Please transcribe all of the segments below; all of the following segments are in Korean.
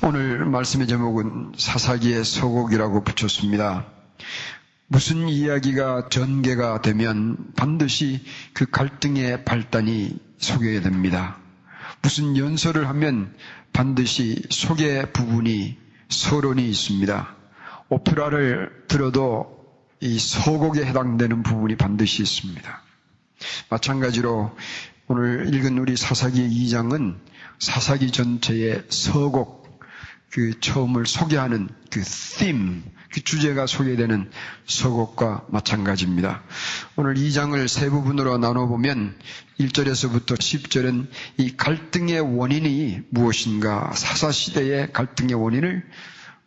오늘 말씀의 제목은 사사기의 소곡이라고 붙였습니다. 무슨 이야기가 전개가 되면 반드시 그 갈등의 발단이 소개가 됩니다. 무슨 연설을 하면 반드시 소개 부분이 서론이 있습니다. 오페라를 들어도 이 소곡에 해당되는 부분이 반드시 있습니다. 마찬가지로 오늘 읽은 우리 사사기 2장은 사사기 전체의 서곡, 그 처음을 소개하는 그 theme, 그 주제가 소개되는 서곡과 마찬가지입니다. 오늘 2장을 세 부분으로 나눠보면 1절에서부터 10절은 이 갈등의 원인이 무엇인가, 사사시대의 갈등의 원인을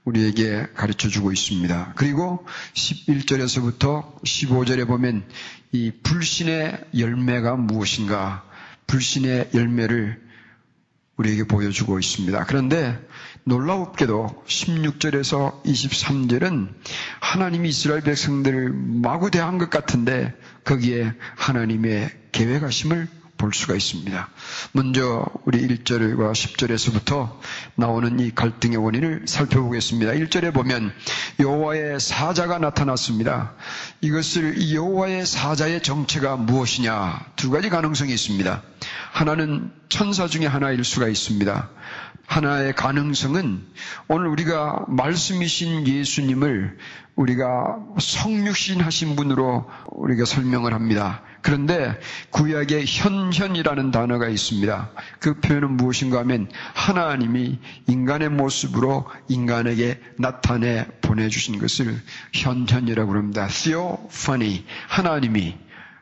우리에게 가르쳐 주고 있습니다. 그리고 11절에서부터 15절에 보면 이 불신의 열매가 무엇인가, 불신의 열매를 우리에게 보여주고 있습니다. 그런데 놀라웠게도 16절에서 23절은 하나님이 이스라엘 백성들을 마구 대한 것 같은데 거기에 하나님의 계획하심을 볼 수가 있습니다. 먼저 우리 1절과 10절에서부터 나오는 이 갈등의 원인을 살펴보겠습니다. 1절에 보면 여호와의 사자가 나타났습니다. 이것을 여호와의 사자의 정체가 무엇이냐 두 가지 가능성이 있습니다. 하나는 천사 중에 하나일 수가 있습니다. 하나의 가능성은 오늘 우리가 말씀이신 예수님을 우리가 성육신 하신 분으로 우리가 설명을 합니다. 그런데 구약에 현현이라는 단어가 있습니다. 그 표현은 무엇인가 하면 하나님이 인간의 모습으로 인간에게 나타내 보내주신 것을 현현이라고 합니다. theophany. 하나님이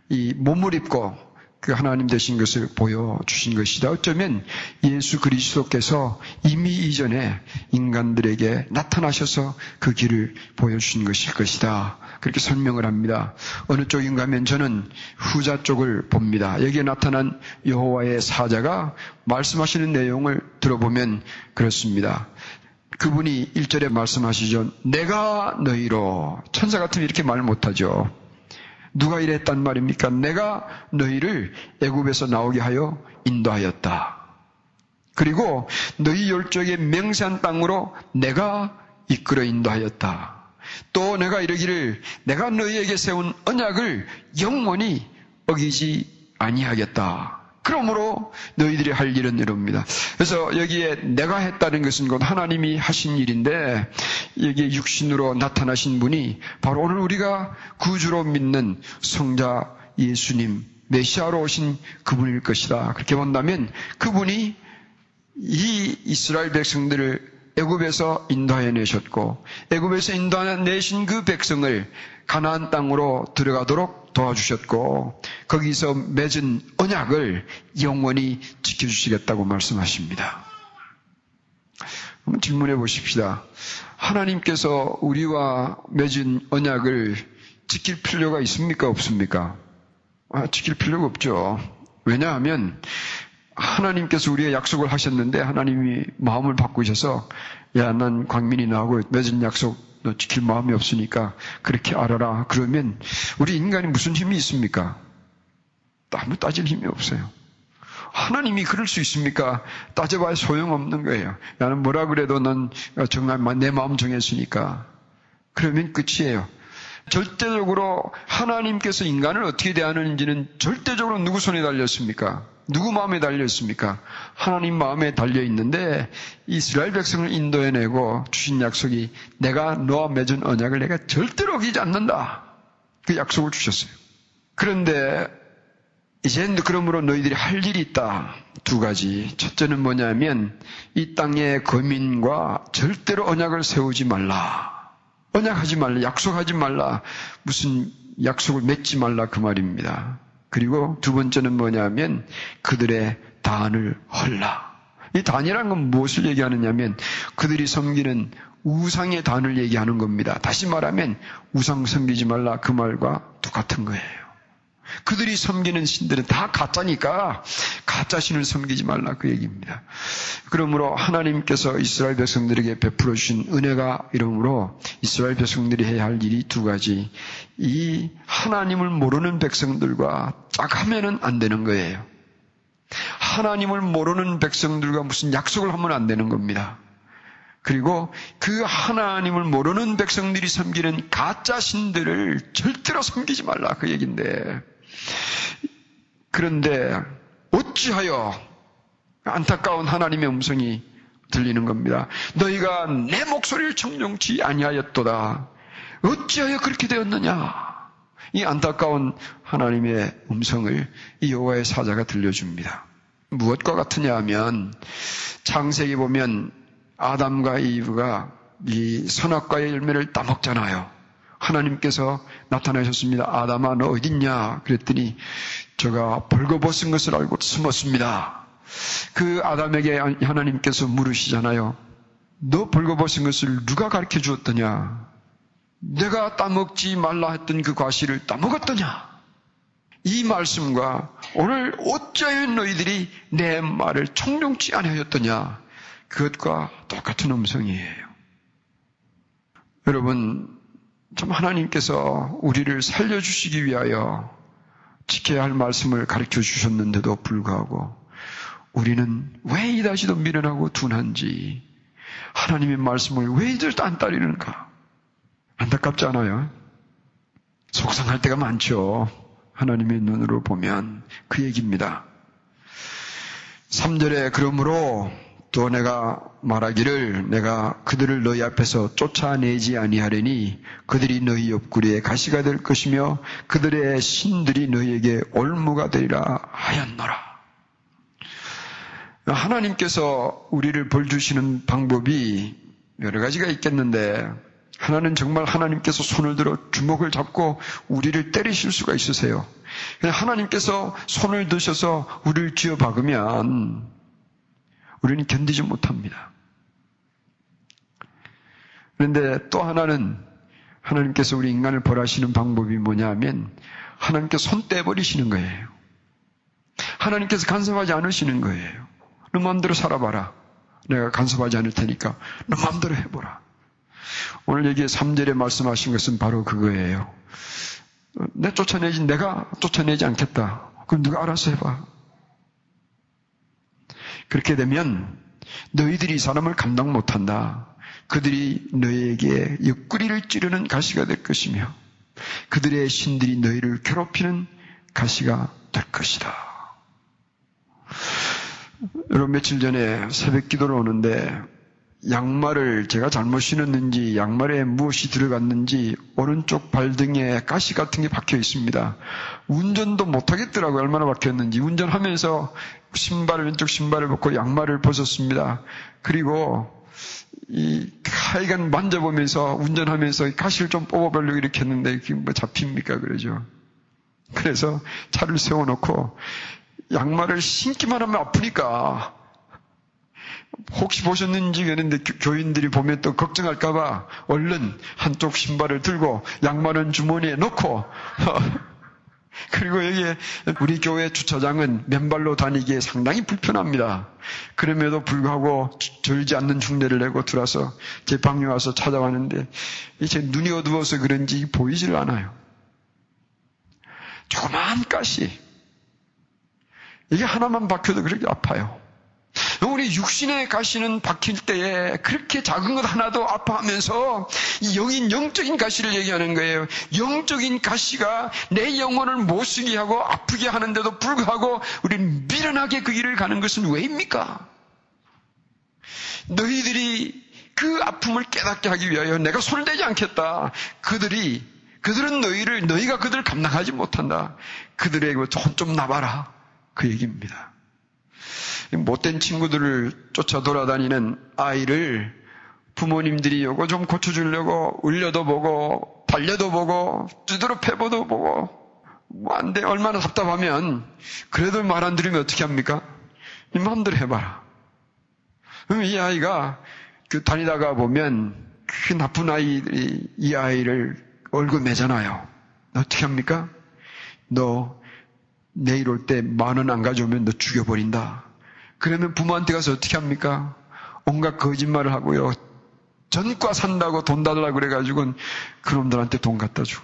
이 몸을 입고 그 하나님 되신 것을 보여주신 것이다. 어쩌면 예수 그리스도께서 이미 이전에 인간들에게 나타나셔서 그 길을 보여주신 것일 것이다. 그렇게 설명을 합니다. 어느 쪽인가 하면 저는 후자 쪽을 봅니다. 여기에 나타난 여호와의 사자가 말씀하시는 내용을 들어보면 그렇습니다. 그분이 1절에 말씀하시죠. 내가 너희로 천사 같으면 이렇게 말 못하죠. 누가 이랬단 말입니까? 내가 너희를 애굽에서 나오게 하여 인도하였다. 그리고 너희 열족의 맹세한 땅으로 내가 이끌어 인도하였다. 또 내가 이르기를 내가 너희에게 세운 언약을 영원히 어기지 아니하겠다. 그러므로 너희들이 할 일은 이럽니다. 그래서 여기에 내가 했다는 것은 곧 하나님이 하신 일인데 여기에 육신으로 나타나신 분이 바로 오늘 우리가 구주로 믿는 성자 예수님 메시아로 오신 그분일 것이다. 그렇게 본다면 그분이 이 이스라엘 백성들을 애굽에서 인도하여 내셨고 애굽에서 인도하여 내신 그 백성을 가나안 땅으로 들어가도록 도와주셨고 거기서 맺은 언약을 영원히 지켜주시겠다고 말씀하십니다. 한번 질문해 보십시다. 하나님께서 우리와 맺은 언약을 지킬 필요가 있습니까? 없습니까? 아, 지킬 필요가 없죠. 왜냐하면 하나님께서 우리의 약속을 하셨는데 하나님이 마음을 바꾸셔서 야, 난 광민이 나하고 맺은 약속 너 지킬 마음이 없으니까 그렇게 알아라. 그러면 우리 인간이 무슨 힘이 있습니까? 아무 따질 힘이 없어요. 하나님이 그럴 수 있습니까? 따져봐야 소용없는 거예요. 나는 뭐라 그래도 넌 정말 내 마음 정했으니까. 그러면 끝이에요. 절대적으로 하나님께서 인간을 어떻게 대하는지는 절대적으로 누구 손에 달렸습니까? 누구 마음에 달려 있습니까? 하나님 마음에 달려 있는데 이스라엘 백성을 인도해내고 주신 약속이 내가 너와 맺은 언약을 내가 절대로 어기지 않는다. 그 약속을 주셨어요. 그런데 이제 그러므로 너희들이 할 일이 있다. 두 가지. 첫째는 뭐냐면 이 땅의 거민과 절대로 언약을 세우지 말라. 언약하지 말라. 약속하지 말라. 무슨 약속을 맺지 말라 그 말입니다. 그리고 두 번째는 뭐냐면 그들의 단을 헐라. 이 단이란 건 무엇을 얘기하느냐면 그들이 섬기는 우상의 단을 얘기하는 겁니다. 다시 말하면 우상 섬기지 말라 그 말과 똑같은 거예요. 그들이 섬기는 신들은 다 가짜니까 가짜 신을 섬기지 말라 그 얘기입니다. 그러므로 하나님께서 이스라엘 백성들에게 베풀어 주신 은혜가 이러므로 이스라엘 백성들이 해야 할 일이 두 가지. 이 하나님을 모르는 백성들과 짝하면은 안 되는 거예요. 하나님을 모르는 백성들과 무슨 약속을 하면 안 되는 겁니다. 그리고 그 하나님을 모르는 백성들이 섬기는 가짜 신들을 절대로 섬기지 말라 그 얘긴데 그런데 어찌하여 안타까운 하나님의 음성이 들리는 겁니다. 너희가 내 목소리를 청룡치 아니하였도다. 어찌하여 그렇게 되었느냐? 이 안타까운 하나님의 음성을 이 여호와의 사자가 들려줍니다. 무엇과 같으냐 하면 창세기 보면 아담과 이브가 이 선악과의 열매를 따먹잖아요. 하나님께서 나타나셨습니다. 아담아 너 어딨냐? 그랬더니 저가 벌거벗은 것을 알고 숨었습니다. 그 아담에게 하나님께서 물으시잖아요. 너 벌거벗은 것을 누가 가르쳐 주었더냐? 내가 따먹지 말라 했던 그 과실을 따먹었더냐? 이 말씀과 오늘 어찌하여 너희들이 내 말을 청룡치 아니하였더냐? 그것과 똑같은 음성이에요. 여러분, 참 하나님께서 우리를 살려주시기 위하여 지켜야 할 말씀을 가르쳐 주셨는데도 불구하고 우리는 왜 이다시도 미련하고 둔한지 하나님의 말씀을 왜 이들도 안 따르는가 안타깝지 않아요? 속상할 때가 많죠. 하나님의 눈으로 보면 그 얘기입니다. 3절에 그러므로 또 내가 말하기를 내가 그들을 너희 앞에서 쫓아내지 아니하려니 그들이 너희 옆구리에 가시가 될 것이며 그들의 신들이 너희에게 올무가 되리라 하였노라. 하나님께서 우리를 벌 주시는 방법이 여러 가지가 있겠는데 하나는 정말 하나님께서 손을 들어 주먹을 잡고 우리를 때리실 수가 있으세요. 하나님께서 손을 드셔서 우리를 쥐어 박으면 우리는 견디지 못합니다. 그런데 또 하나는 하나님께서 우리 인간을 벌하시는 방법이 뭐냐 하면 하나님께 손 떼버리시는 거예요. 하나님께서 간섭하지 않으시는 거예요. 너 마음대로 살아봐라. 내가 간섭하지 않을 테니까 너 마음대로 해보라. 오늘 여기에 3절에 말씀하신 것은 바로 그거예요. 내 쫓아내지, 내가 쫓아내지 않겠다. 그럼 누가 알아서 해봐. 그렇게 되면 너희들이 사람을 감당 못한다. 그들이 너희에게 옆구리를 찌르는 가시가 될 것이며 그들의 신들이 너희를 괴롭히는 가시가 될 것이다. 여러분 며칠 전에 새벽 기도를 오는데 양말을 제가 잘못 신었는지 양말에 무엇이 들어갔는지 오른쪽 발등에 가시 같은 게 박혀 있습니다. 운전도 못 하겠더라고요. 얼마나 박혔는지. 운전하면서 신발을 왼쪽 신발을 벗고 양말을 벗었습니다. 그리고 이 하여간 만져보면서 운전하면서 가시를 좀 뽑아보려고 이렇게 했는데 이게 뭐 잡힙니까 그러죠. 그래서 차를 세워놓고 양말을 신기만 하면 아프니까 혹시 보셨는지 그랬는데 교인들이 보면 또 걱정할까봐 얼른 한쪽 신발을 들고 양말은 주머니에 넣고 그리고 여기에 우리 교회 주차장은 맨발로 다니기에 상당히 불편합니다. 그럼에도 불구하고 절지 않는 흉내를 내고 들어와서 제 방에 와서 찾아왔는데 이제 눈이 어두워서 그런지 보이질 않아요. 조그만 가시. 이게 하나만 박혀도 그렇게 아파요. 우리 육신의 가시는 박힐 때에 그렇게 작은 것 하나도 아파하면서 이 영인 영적인 가시를 얘기하는 거예요. 영적인 가시가 내 영혼을 못 쓰게 하고 아프게 하는데도 불구하고 우리는 미련하게 그 길을 가는 것은 왜입니까? 너희들이 그 아픔을 깨닫게 하기 위하여 내가 손을 대지 않겠다. 그들이 그들은 너희를 너희가 그들을 감당하지 못한다. 그들에게 손좀 놔봐라. 그 얘기입니다. 못된 친구들을 쫓아 돌아다니는 아이를 부모님들이 요거 좀 고쳐주려고 울려도 보고 달려도 보고 두드러 패보도 보고 뭐 안 돼. 얼마나 답답하면 그래도 말 안 들으면 어떻게 합니까? 이 마음대로 해봐라. 그럼 이 아이가 그 다니다가 보면 그 나쁜 아이들이 이 아이를 얼굴 매잖아요. 어떻게 합니까? 너 내일 올 때 만 원 안 가져오면 너 죽여버린다. 그러면 부모한테 가서 어떻게 합니까? 온갖 거짓말을 하고요. 전과 산다고 돈 달라고 그래가지고는 그놈들한테 돈 갖다 주고.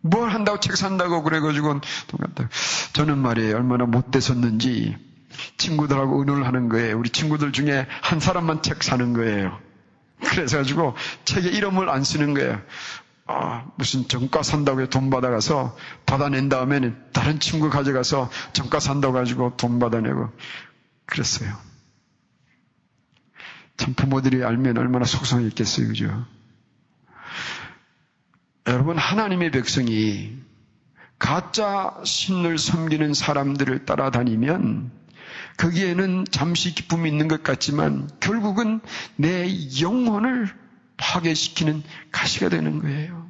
뭘 한다고 책 산다고 그래가지고는 돈 갖다 주고. 저는 말이에요. 얼마나 못됐었는지 친구들하고 의논을 하는 거예요. 우리 친구들 중에 한 사람만 책 사는 거예요. 그래가지고 책에 이름을 안 쓰는 거예요. 아, 무슨 정가 산다고 돈 받아가서 받아낸 다음에는 다른 친구 가져가서 정가 산다고 가지고 돈 받아내고 그랬어요. 참 부모들이 알면 얼마나 속상해 있겠어요. 그죠? 여러분, 하나님의 백성이 가짜 신을 섬기는 사람들을 따라다니면 거기에는 잠시 기쁨이 있는 것 같지만 결국은 내 영혼을 파괴시키는 가시가 되는 거예요.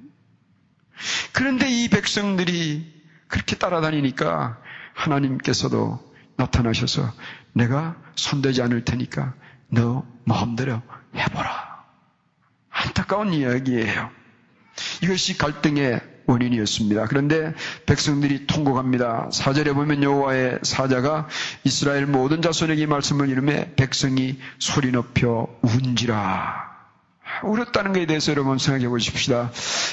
그런데 이 백성들이 그렇게 따라다니니까 하나님께서도 나타나셔서 내가 손대지 않을 테니까 너 마음대로 해보라. 안타까운 이야기예요. 이것이 갈등의 원인이었습니다. 그런데 백성들이 통곡합니다. 사절에 보면 여호와의 사자가 이스라엘 모든 자손에게 말씀을 이름해 백성이 소리 높여 운지라. 울었다는 것에 대해서 여러분 생각해 보십시다.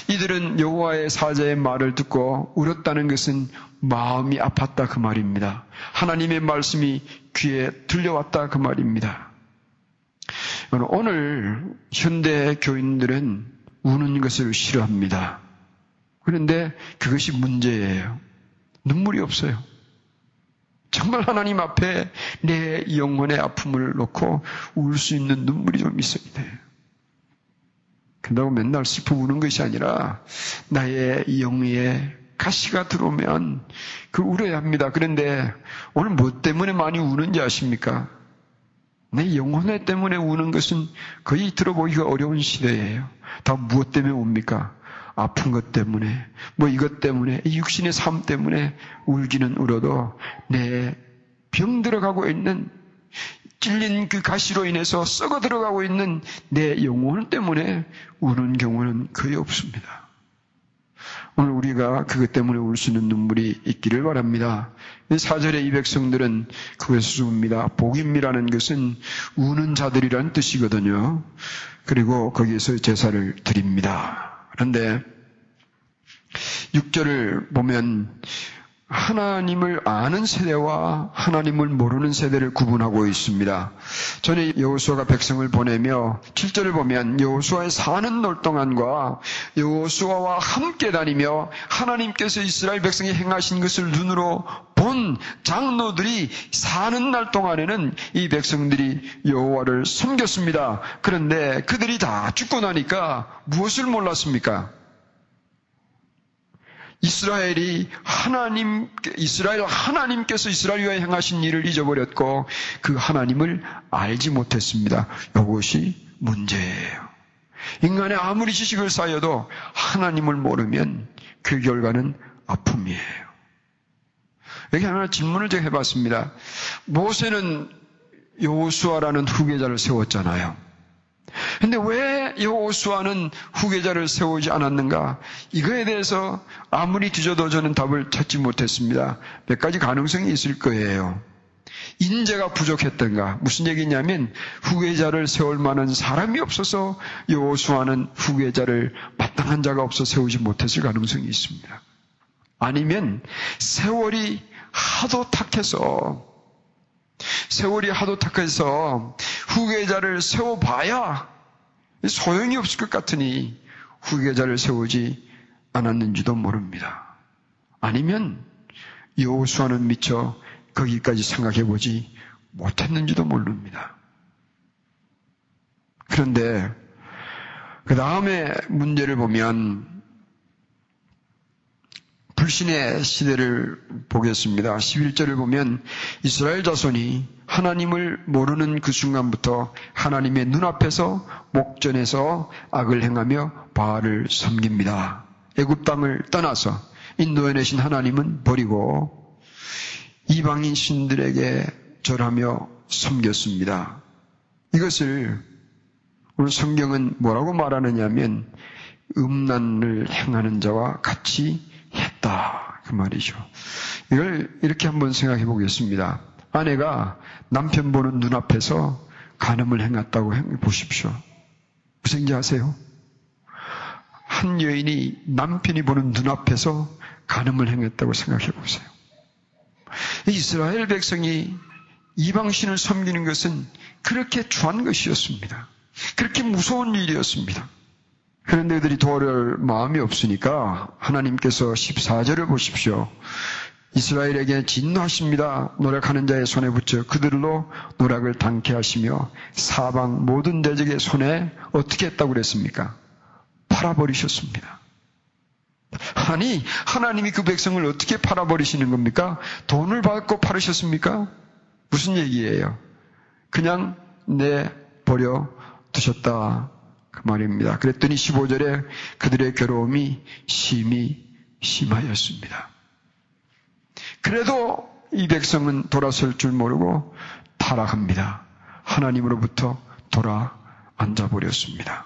이들은 여호와의 사자의 말을 듣고 울었다는 것은 마음이 아팠다 그 말입니다. 하나님의 말씀이 귀에 들려왔다 그 말입니다. 오늘 현대 교인들은 우는 것을 싫어합니다. 그런데 그것이 문제예요. 눈물이 없어요. 정말 하나님 앞에 내 영혼의 아픔을 놓고 울 수 있는 눈물이 좀 있어야 돼요. 그런다고 맨날 슬퍼 우는 것이 아니라 나의 영의 가시가 들어오면 그 울어야 합니다. 그런데 오늘 뭐 때문에 많이 우는지 아십니까? 내 영혼의 때문에 우는 것은 거의 들어보기가 어려운 시대예요. 다 무엇 때문에 웁니까? 아픈 것 때문에, 뭐 이것 때문에, 육신의 삶 때문에 울기는 울어도 내 병 들어가고 있는 찔린 그 가시로 인해서 썩어 들어가고 있는 내 영혼 때문에 우는 경우는 거의 없습니다. 오늘 우리가 그것 때문에 울 수 있는 눈물이 있기를 바랍니다. 사절의 이 백성들은 그것을 웁니다. 복임이라는 것은 우는 자들이라는 뜻이거든요. 그리고 거기에서 제사를 드립니다. 그런데 6절을 보면 하나님을 아는 세대와 하나님을 모르는 세대를 구분하고 있습니다. 전에 여호수아가 백성을 보내며 7절을 보면 여호수아의 사는 날 동안과 여호수아와 함께 다니며 하나님께서 이스라엘 백성이 행하신 것을 눈으로 본 장로들이 사는 날 동안에는 이 백성들이 여호와를 섬겼습니다. 그런데 그들이 다 죽고 나니까 무엇을 몰랐습니까? 이스라엘이 하나님, 이스라엘 하나님께서 이스라엘 위에 행하신 일을 잊어버렸고 그 하나님을 알지 못했습니다. 이것이 문제예요. 인간의 아무리 지식을 쌓여도 하나님을 모르면 그 결과는 아픔이에요. 여기 하나 질문을 제가 해봤습니다. 모세는 요수아라는 후계자를 세웠잖아요. 근데 왜 여호수아는 후계자를 세우지 않았는가? 이거에 대해서 아무리 뒤져도 저는 답을 찾지 못했습니다. 몇 가지 가능성이 있을 거예요. 인재가 부족했던가? 무슨 얘기냐면 후계자를 세울 만한 사람이 없어서 여호수아는 후계자를 마땅한 자가 없어 세우지 못했을 가능성이 있습니다. 아니면 세월이 하도 탁해서 세월이 하도 탁해서 후계자를 세워봐야 소용이 없을 것 같으니 후계자를 세우지 않았는지도 모릅니다. 아니면 여호수아는 미처 거기까지 생각해 보지 못했는지도 모릅니다. 그런데 그 다음에 문제를 보면 불신의 시대를 보겠습니다. 11절을 보면 이스라엘 자손이 하나님을 모르는 그 순간부터 하나님의 눈앞에서 목전에서 악을 행하며 바알을 섬깁니다. 애굽 땅을 떠나서 인도에 내신 하나님은 버리고 이방인 신들에게 절하며 섬겼습니다. 이것을 오늘 성경은 뭐라고 말하느냐면 음란을 행하는 자와 같이 했다. 그 말이죠. 이걸 이렇게 한번 생각해 보겠습니다. 아내가 남편 보는 눈앞에서 간음을 행했다고 보십시오. 무슨 지 아세요? 한 여인이 남편이 보는 눈앞에서 간음을 행했다고 생각해 보세요. 이스라엘 백성이 이방신을 섬기는 것은 그렇게 추한 것이었습니다. 그렇게 무서운 일이었습니다. 그런데 그들이 도를 마음이 없으니까 하나님께서 14절을 보십시오. 이스라엘에게 진노하십니다. 노력하는 자의 손에 붙여 그들로 노력을 당케 하시며 사방 모든 대적의 손에 어떻게 했다고 그랬습니까? 팔아버리셨습니다. 아니, 하나님이 그 백성을 어떻게 팔아버리시는 겁니까? 돈을 받고 팔으셨습니까? 무슨 얘기예요? 그냥 내버려 두셨다. 그 말입니다. 그랬더니 15절에 그들의 괴로움이 심히 심하였습니다. 그래도 이 백성은 돌아설 줄 모르고 타락합니다. 하나님으로부터 돌아 앉아 버렸습니다.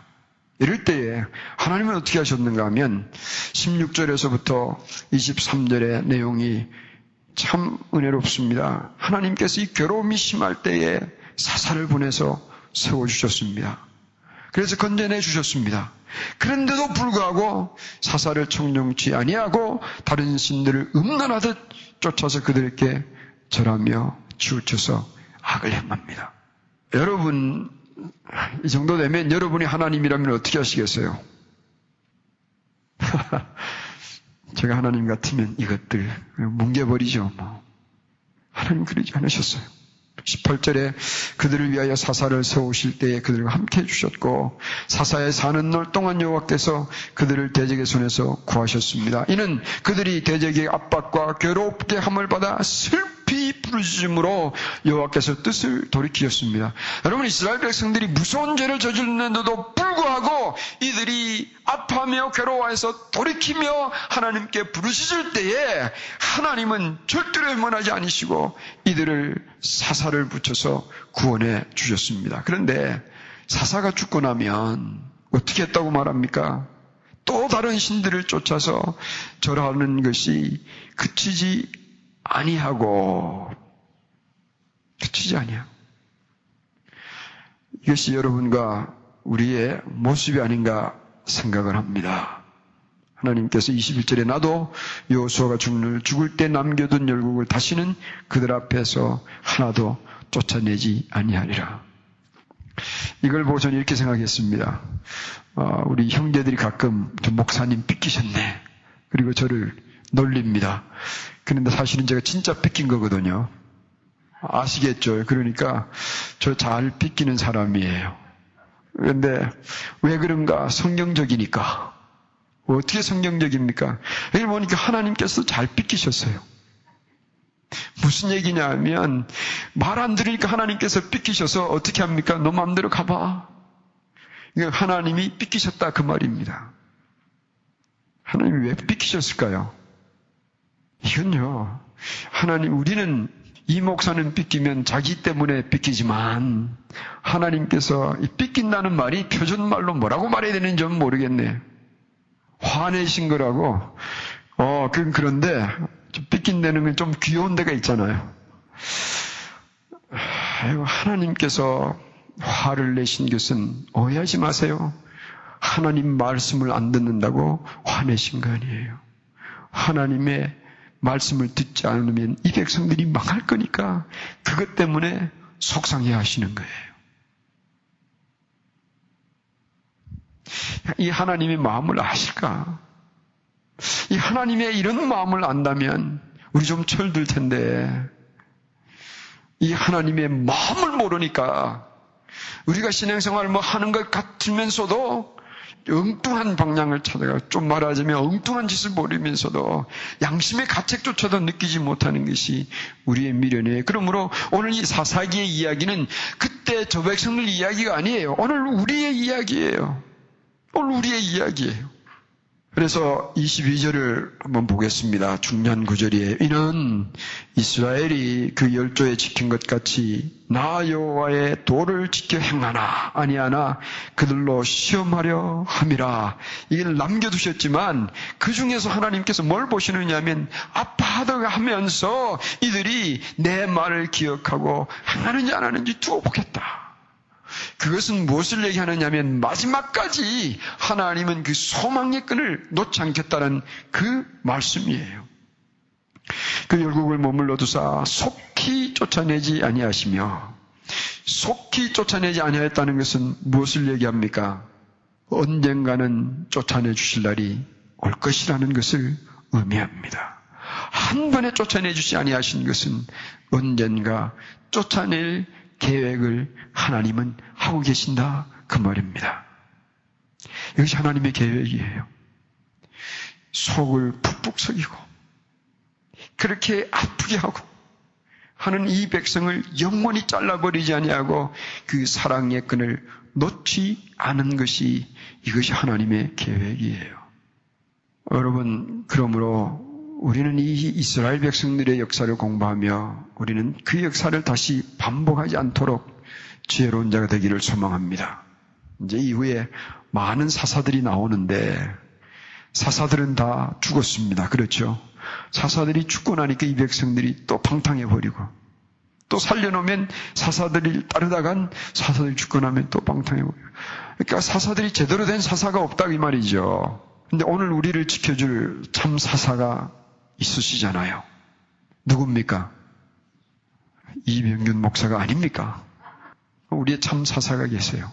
이럴 때에 하나님은 어떻게 하셨는가 하면 16절에서부터 23절의 내용이 참 은혜롭습니다. 하나님께서 이 괴로움이 심할 때에 사사를 보내서 세워주셨습니다. 그래서 건져내 주셨습니다. 그런데도 불구하고 사사를 청정치 아니하고 다른 신들을 음란하듯 쫓아서 그들에게 절하며 치우쳐서 악을 행합니다. 여러분 이 정도 되면 여러분이 하나님이라면 어떻게 하시겠어요? 제가 하나님 같으면 이것들 뭉개버리죠. 뭐. 하나님 그러지 않으셨어요. 18절에 그들을 위하여 사사를 세우실 때에 그들과 함께 해주셨고 사사에 사는 날 동안 여호와께서 그들을 대적의 손에서 구하셨습니다. 이는 그들이 대적의 압박과 괴롭게 함을 받아 슬 피 부르짖음으로 여호와께서 뜻을 돌이키셨습니다. 여러분 이스라엘 백성들이 무서운 죄를 저질렀는데도 불구하고 이들이 아파하며 괴로워해서 돌이키며 하나님께 부르짖을 때에 하나님은 절대로 해문하지 않으시고 이들을 사사를 붙여서 구원해 주셨습니다. 그런데 사사가 죽고 나면 어떻게 했다고 말합니까? 또 다른 신들을 쫓아서 절하는 것이 그치지 아니하고 그치지 아니하고 이것이 여러분과 우리의 모습이 아닌가 생각을 합니다. 하나님께서 21절에 나도 여호수아가 죽을 때 남겨둔 열국을 다시는 그들 앞에서 하나도 쫓아내지 아니하리라. 이걸 보고 저는 이렇게 생각했습니다. 어, 우리 형제들이 가끔 목사님 삐끼셨네. 그리고 저를 놀립니다. 그런데 사실은 제가 진짜 삐낀 거거든요. 아시겠죠? 그러니까 저잘 삐끼는 사람이에요. 그런데 왜 그런가? 성경적이니까. 어떻게 성경적입니까? 여기 보니까 하나님께서 잘 삐끼셨어요. 무슨 얘기냐 하면 말 안 들으니까 하나님께서 삐끼셔서 어떻게 합니까? 너 마음대로 가봐. 이거 하나님이 삐끼셨다 그 말입니다. 하나님이 왜 삐끼셨을까요? 이건요. 하나님 우리는 이 목사는 삐끼면 자기 때문에 삐끼지만 하나님께서 이 삐낀다는 말이 표준말로 뭐라고 말해야 되는지 모르겠네. 화내신 거라고. 어, 그 그런데 좀 삐낀다는 건 좀 귀여운 데가 있잖아요. 하나님께서 화를 내신 것은 오해하지 마세요. 하나님 말씀을 안 듣는다고 화내신 거 아니에요. 하나님의 말씀을 듣지 않으면 이 백성들이 망할 거니까 그것 때문에 속상해 하시는 거예요. 이 하나님의 마음을 아실까? 이 하나님의 이런 마음을 안다면 우리 좀 철들 텐데 이 하나님의 마음을 모르니까 우리가 신앙생활 뭐 하는 것 같으면서도 엉뚱한 방향을 찾아가 좀 말하자면 엉뚱한 짓을 벌이면서도 양심의 가책조차도 느끼지 못하는 것이 우리의 미련이에요. 그러므로 오늘 이 사사기의 이야기는 그때 저 백성들 이야기가 아니에요. 오늘 우리의 이야기예요. 오늘 우리의 이야기예요. 그래서 22절을 한번 보겠습니다. 중요한 구절이에요. 이는 이스라엘이 그 열조에 지킨 것 같이 나 여호와의 도를 지켜 행하나 아니하나 그들로 시험하려 함이라. 이걸 남겨두셨지만 그 중에서 하나님께서 뭘 보시느냐 하면 아파하다가 하면서 이들이 내 말을 기억하고 행하는지 안 하는지 두어 보겠다. 그것은 무엇을 얘기하느냐면 마지막까지 하나님은 그 소망의 끈을 놓지 않겠다는 그 말씀이에요. 그 열국을 머물러 두사 속히 쫓아내지 아니하시며 속히 쫓아내지 아니하였다는 것은 무엇을 얘기합니까? 언젠가는 쫓아내 주실 날이 올 것이라는 것을 의미합니다. 한 번에 쫓아내 주지 아니하신 것은 언젠가 쫓아낼 계획을 하나님은 하고 계신다 그 말입니다. 이것이 하나님의 계획이에요. 속을 푹푹 속이고 그렇게 아프게 하고 하는 이 백성을 영원히 잘라버리지 아니하고 그 사랑의 끈을 놓지 않은 것이 이것이 하나님의 계획이에요. 여러분, 그러므로 우리는 이 이스라엘 백성들의 역사를 공부하며 우리는 그 역사를 다시 반복하지 않도록 지혜로운 자가 되기를 소망합니다. 이제 이후에 많은 사사들이 나오는데 사사들은 다 죽었습니다. 그렇죠? 사사들이 죽고 나니까 이 백성들이 또 방탕해 버리고 또 살려놓으면 사사들이 따르다간 사사들이 죽고 나면 또 방탕해 버리고 그러니까 사사들이 제대로 된 사사가 없다 이 말이죠. 근데 오늘 우리를 지켜줄 참 사사가 있으시잖아요. 누굽니까? 이병균 목사가 아닙니까? 우리의 참 사사가 계세요.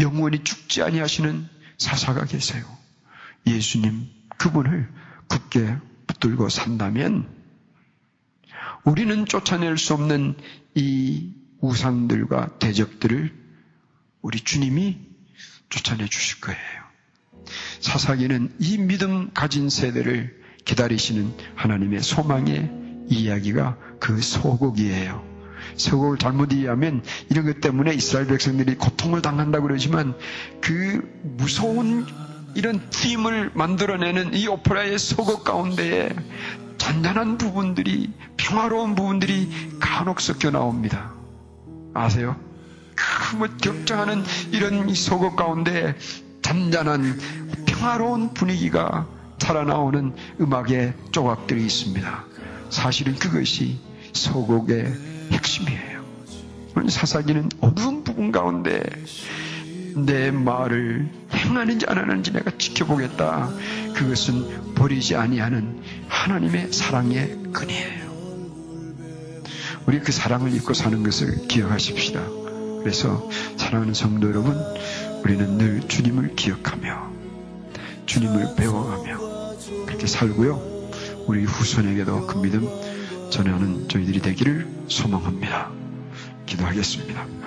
영원히 죽지 아니하시는 사사가 계세요. 예수님 그분을 굳게 붙들고 산다면 우리는 쫓아낼 수 없는 이 우상들과 대적들을 우리 주님이 쫓아내 주실 거예요. 사사기는 이 믿음 가진 세대를 기다리시는 하나님의 소망의 이야기가 그 소곡이에요. 소곡을 잘못 이해하면 이런 것 때문에 이스라엘 백성들이 고통을 당한다고 그러지만 그 무서운 이런 팀을 만들어내는 이 오페라의 소곡 가운데에 잔잔한 부분들이 평화로운 부분들이 간혹 섞여 나옵니다. 아세요? 그뭐 격정하는 이런 소곡 가운데 잔잔한 평화로운 분위기가 살아나오는 음악의 조각들이 있습니다. 사실은 그것이 소곡의 핵심이에요. 사사기는 어두운 부분 가운데 내 말을 행하는지 안 하는지 내가 지켜보겠다. 그것은 버리지 아니하는 하나님의 사랑의 근이에요. 우리 그 사랑을 잊고 사는 것을 기억하십시다. 그래서 사랑하는 성도 여러분, 우리는 늘 주님을 기억하며 주님을 배워가며 그렇게 살고요. 우리 후손에게도 그 믿음 전하는 저희들이 되기를 소망합니다. 기도하겠습니다.